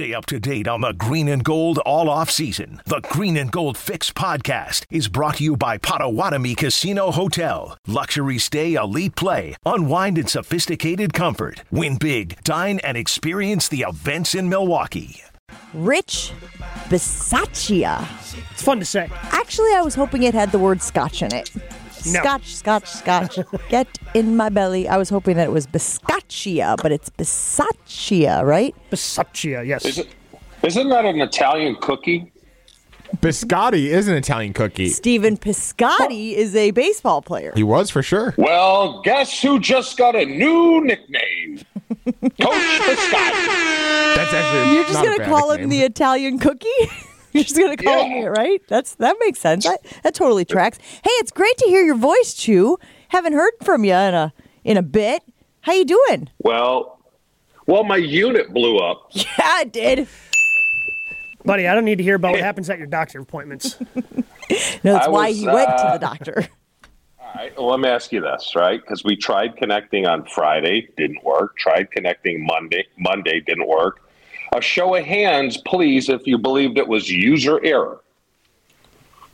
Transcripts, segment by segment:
Stay up to date on the green and gold all off season. The Green and Gold Fix podcast is brought to you by Potawatomi Casino Hotel. Luxury stay, elite play, unwind in sophisticated comfort. Win big, dine, and experience the events in Milwaukee. Rich Bisaccia. It's fun to say. Actually, I was hoping it had the word scotch in it. No. Scotch, scotch, scotch. Get in my belly. I was hoping that it was biscaccia, but it's bisaccia, right? Bisaccia, yes. Is it, isn't that an Italian cookie? Biscotti is an Italian cookie. Stephen Piscotty is a baseball player. He was for sure. Well, guess who just got a new nickname? Coach Biscotti. That's actually You're just not gonna bad call him the Italian cookie? You're just gonna call him Yeah. it, right? That's that makes sense. That, that totally tracks. Hey, it's great to hear your voice, Chew. Haven't heard from you in a in a bit. How you doing? Well, well, my unit blew up. Yeah, it did. Buddy, I don't need to hear about what happens at your doctor appointments. No, that's I why was, he went to uh, the doctor. All right, well, let me ask you this, right? Because we tried connecting on Friday, didn't work. Tried connecting Monday, Monday didn't work. A show of hands, please, if you believed it was user error.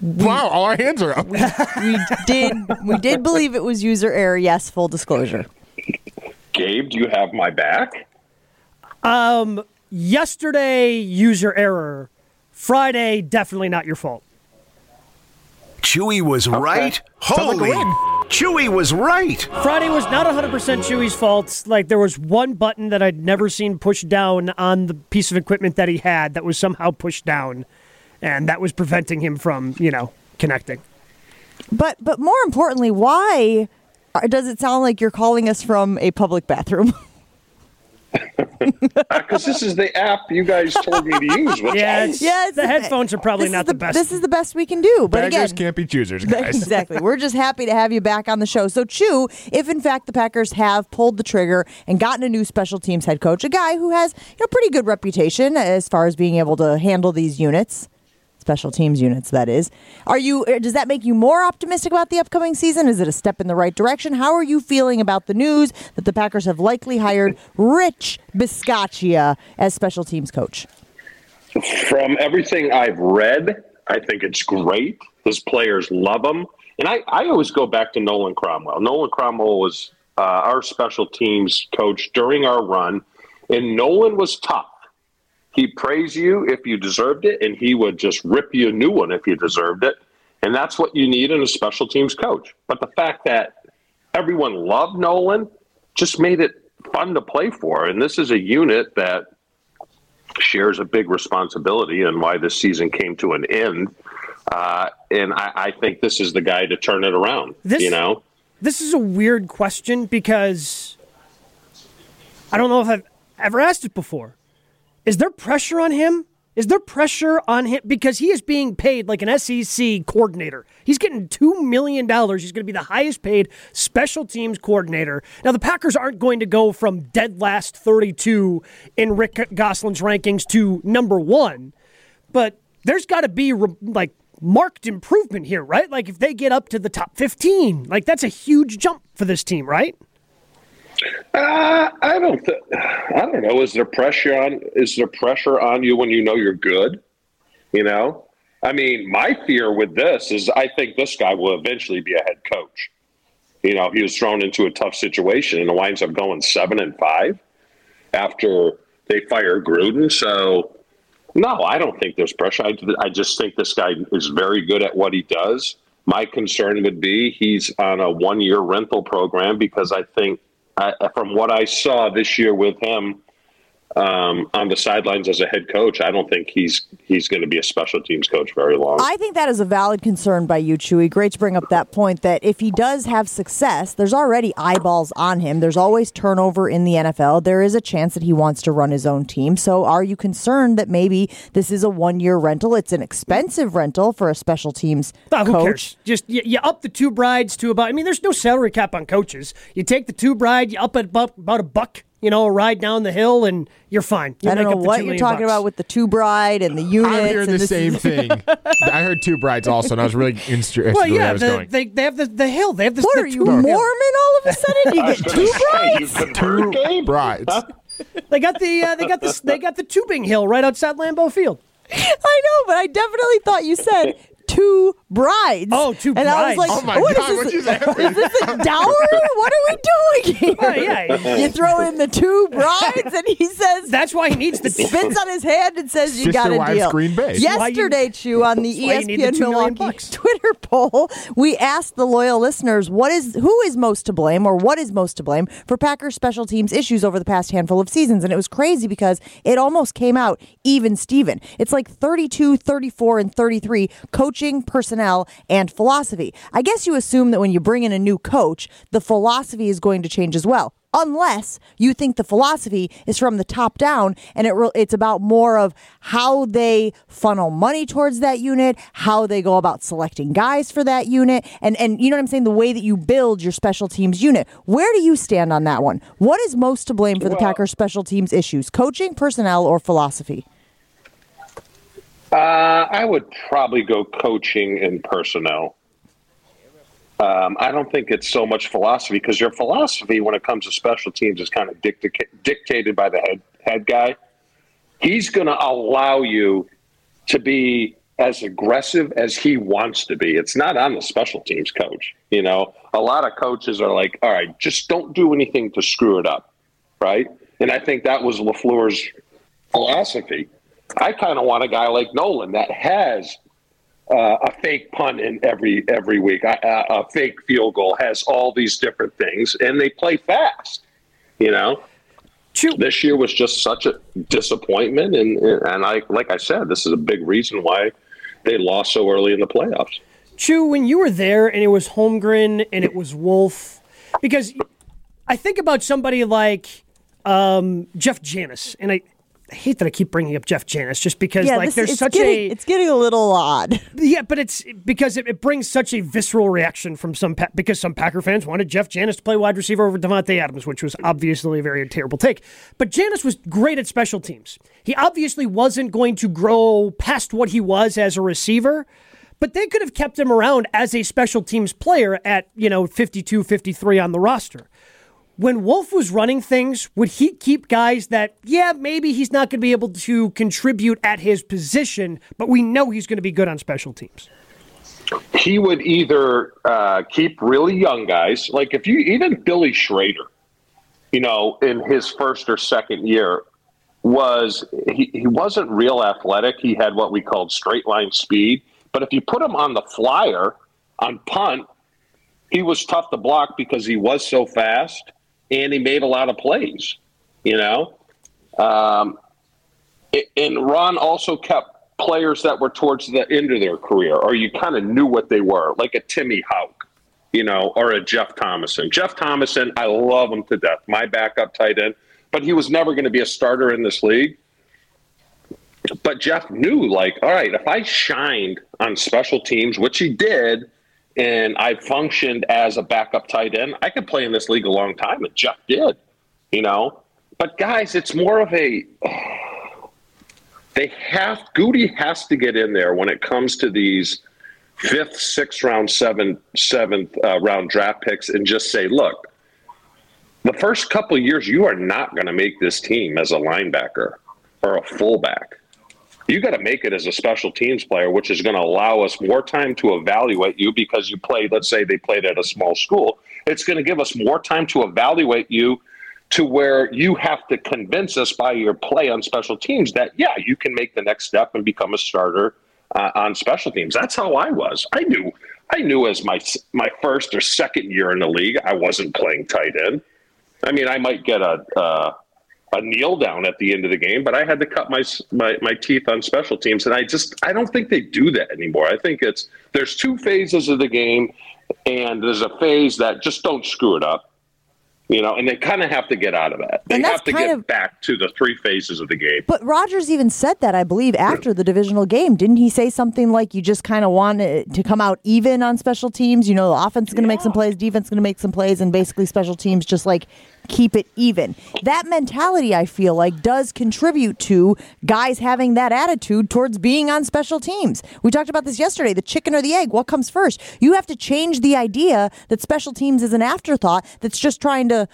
Wow, all our hands are up. we did we did believe it was user error. Yes, full disclosure. Gabe, do you have my back? Um, yesterday, user error. Friday, definitely not your fault. Chewy was right. Holy, Chewy was right. Friday was not 100% Chewy's fault. Like, there was one button that I'd never seen pushed down on the piece of equipment that he had that was somehow pushed down, and that was preventing him from, you know, connecting. But but more importantly, why does it sound like you're calling us from a public bathroom? Uh, because this is the app you guys told me to use. Which Yeah, yes, the headphones are probably this not is the best. This is the best we can do. But Beggars again, can't be choosers, guys. exactly. We're just happy to have you back on the show. So, Chew, if in fact the Packers have pulled the trigger and gotten a new special teams head coach, a guy who has you know pretty good reputation as far as being able to handle these units, special teams units, that is. Are you? uh, Does that make you more optimistic about the upcoming season? Is it a step in the right direction? How are you feeling about the news that the Packers have likely hired Rich Biscaccia as special teams coach? From everything I've read, I think it's great. His players love him. And I, I always go back to Nolan Cromwell. Nolan Cromwell was uh, our special teams coach during our run, and Nolan was tough. He'd praise you if you deserved it, and he would just rip you a new one if you deserved it. And that's what you need in a special teams coach. But the fact that everyone loved Nolan just made it fun to play for. And this is a unit that shares a big responsibility and why this season came to an end. Uh, and I, I think this is the guy to turn it around. This- you know, this is a weird question because I don't know if I've ever asked it before. Is there pressure on him? Is there pressure on him because he is being paid like an SEC coordinator? He's getting $2 million. He's going to be the highest paid special teams coordinator. Now, the Packers aren't going to go from dead last 32 in Rick Gosselin's rankings to number one, but there's got to be like marked improvement here, right? Like if they get up to the top 15, like that's a huge jump for this team, right? Uh, I don't. Th- I don't know. Is there pressure on? Is there pressure on you when you know you're good? You know, I mean, my fear with this is I think this guy will eventually be a head coach. You know, he was thrown into a tough situation and winds up going seven and five after they fire Gruden. So, no, I don't think there's pressure. I, I just think this guy is very good at what he does. My concern would be he's on a one year rental program because I think, From what I saw this year with him um, on the sidelines as a head coach, I don't think he's he's going to be a special teams coach very long. I think that is a valid concern by you, Chewy. Great to bring up that point that if he does have success, there's already eyeballs on him. There's always turnover in the NFL. There is a chance that he wants to run his own team. So are you concerned that maybe this is a one year rental? It's an expensive rental for a special teams Oh, who coach. cares? Just you, you up the two brides to about. I mean, there's no salary cap on coaches. You take the two bride, you up it about, about a buck. You know, a ride down the hill, and you're fine. You I don't know what you're talking bucks. about with the two bride and the units. I'm hearing the same is- thing. I heard two brides also, and I was really interested Well, where yeah, I was the, going. they they have the, the hill. They have the. What the are you two- Mormon? All of a sudden, you get two brides. you two Gabe? brides. They got the uh, they got the they got the tubing hill right outside Lambeau Field. I know, but I definitely thought you said two brides. Oh, two and I was brides. like, Oh my what God, is this? just? Is this a dowry? what are we doing here? Oh, yeah. You throw in the two brides, and he says That's why he needs the Spins on his hand and says you got a deal. Green Bay. Yesterday, Chew, on the why you need the ESPN 2 million Milwaukee bucks. Twitter poll, we asked the loyal listeners what is who is most to blame or what is most to blame for Packers special teams issues over the past handful of seasons. And it was crazy because it almost came out even Steven. It's like 32, 34, and 33 coaching, personnel, and philosophy. I guess you assume that when you bring in a new coach, the philosophy is going to change as well unless you think the philosophy is from the top down and it re- it's about more of how they funnel money towards that unit, how they go about selecting guys for that unit, and and you know what I'm saying, the way that you build your special teams unit. Where do you stand on that one? What is most to blame for the Packers special teams issues? Coaching, personnel, or philosophy? Uh, I would probably go coaching and personnel. Um, I don't think it's so much philosophy because your philosophy, when it comes to special teams, is kind of dicta- dictated by the head head guy. He's going to allow you to be as aggressive as he wants to be. It's not on the special teams coach. You know, a lot of coaches are like, "All right, just don't do anything to screw it up," right? And I think that was LaFleur's philosophy. I kind of want a guy like Nolan that has uh, a fake punt in every every week, a, a, a fake field goal, has all these different things, and they play fast. You know, Chew. this year was just such a disappointment, and and I like I said, this is a big reason why they lost so early in the playoffs. Chew, when you were there and it was Holmgren and it was Wolf, because I think about somebody like um, Jeff Janis, and I, I hate that I keep bringing up Jeff Janis just because like this- there's such getting, a it's getting a little odd. yeah, but it's because it, it brings such a visceral reaction from some pa- because some Packer fans wanted Jeff Janis to play wide receiver over Davante Adams, which was obviously a very terrible take. But Janis was great at special teams. He obviously wasn't going to grow past what he was as a receiver, but they could have kept him around as a special teams player at, you know, 52, 53 on the roster. When Wolf was running things, would he keep guys that, yeah, maybe he's not going to be able to contribute at his position, but we know he's going to be good on special teams? he would either uh, keep really young guys, like if you even Billy Schroeder, you know, in his first or second year, was he, he wasn't real athletic. He had what we called straight line speed, but if you put him on the flyer on punt, he was tough to block because he was so fast and he made a lot of plays. You know, um, and Ron also kept players that were towards the end of their career, or you kind of knew what they were, like a Timmy Hauck, you know, or a Jeff Thomason. Jeff Thomason, I love him to death, my backup tight end, but he was never going to be a starter in this league. But Jeff knew, like, all right, if I shined on special teams, which he did, and I functioned as a backup tight end, I could play in this league a long time, and Jeff did, you know. But guys, it's more of a they have Gutey has to get in there when it comes to these fifth, sixth round, seventh, seventh uh, round draft picks, and just say, look, the first couple years, you are not going to make this team as a linebacker or a fullback. You got to make it as a special teams player, which is going to allow us more time to evaluate you because you played. Let's say they played at a small school. It's going to give us more time to evaluate you to where you have to convince us by your play on special teams that yeah you can make the next step and become a starter uh, on special teams that's how i was i knew i knew as my my first or second year in the league i wasn't playing tight end i mean i might get a uh, a kneel down at the end of the game but i had to cut my, my my teeth on special teams and i just i don't think they do that anymore i think it's there's two phases of the game and there's a phase that just don't screw it up you know, and they kind of have to get out of that. They have to get of- back to the three phases of the game. But Rodgers even said that, I believe, after the divisional game. Didn't he say something like you just kind of want it to come out even on special teams? You know, the offense is going to make some plays, defense is going to make some plays, and basically special teams just like keep it even. That mentality, I feel like, does contribute to guys having that attitude towards being on special teams. We talked about this yesterday the chicken or the egg. What comes first? You have to change the idea that special teams is an afterthought that's just trying to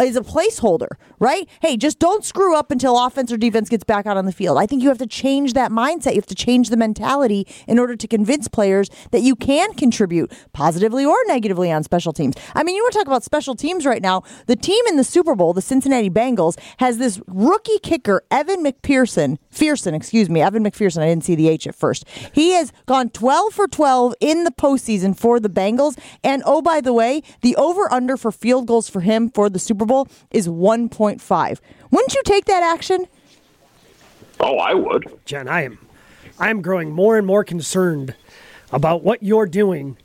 is a placeholder, right? Hey, just don't screw up until offense or defense gets back out on the field. I think you have to change that mindset. You have to change the mentality in order to convince players that you can contribute positively or negatively on special teams. I mean, you want to talk about special teams right now. The team in the Super Bowl, the Cincinnati Bengals, has this rookie kicker, Evan McPherson, Fearson, excuse me, Evan McPherson. I didn't see the H at first. He has gone 12 for 12 in the postseason for the Bengals. And oh, by the way, the over under for field goals for him for the Super Bowl is 1.5. Wouldn't you take that action? Oh, I would. Jen, I am, I am growing more and more concerned about what you're doing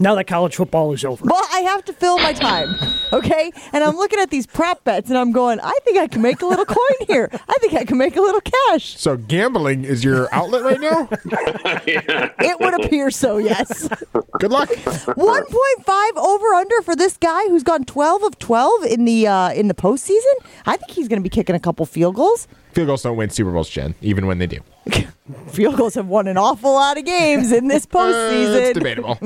now that college football is over. Well, I have to fill my time, okay? And I'm looking at these prop bets and I'm going, I think I can make a little coin here. I think I can make a little cash. So gambling is your outlet right now? It would appear so, yes. Good luck. 1.5 over under for this guy who's gone 12 of 12 in the uh, in the postseason. I think he's going to be kicking a couple field goals. Field goals don't win Super Bowls, Jen, even when they do. Field goals have won an awful lot of games in this Uh, postseason. it's debatable.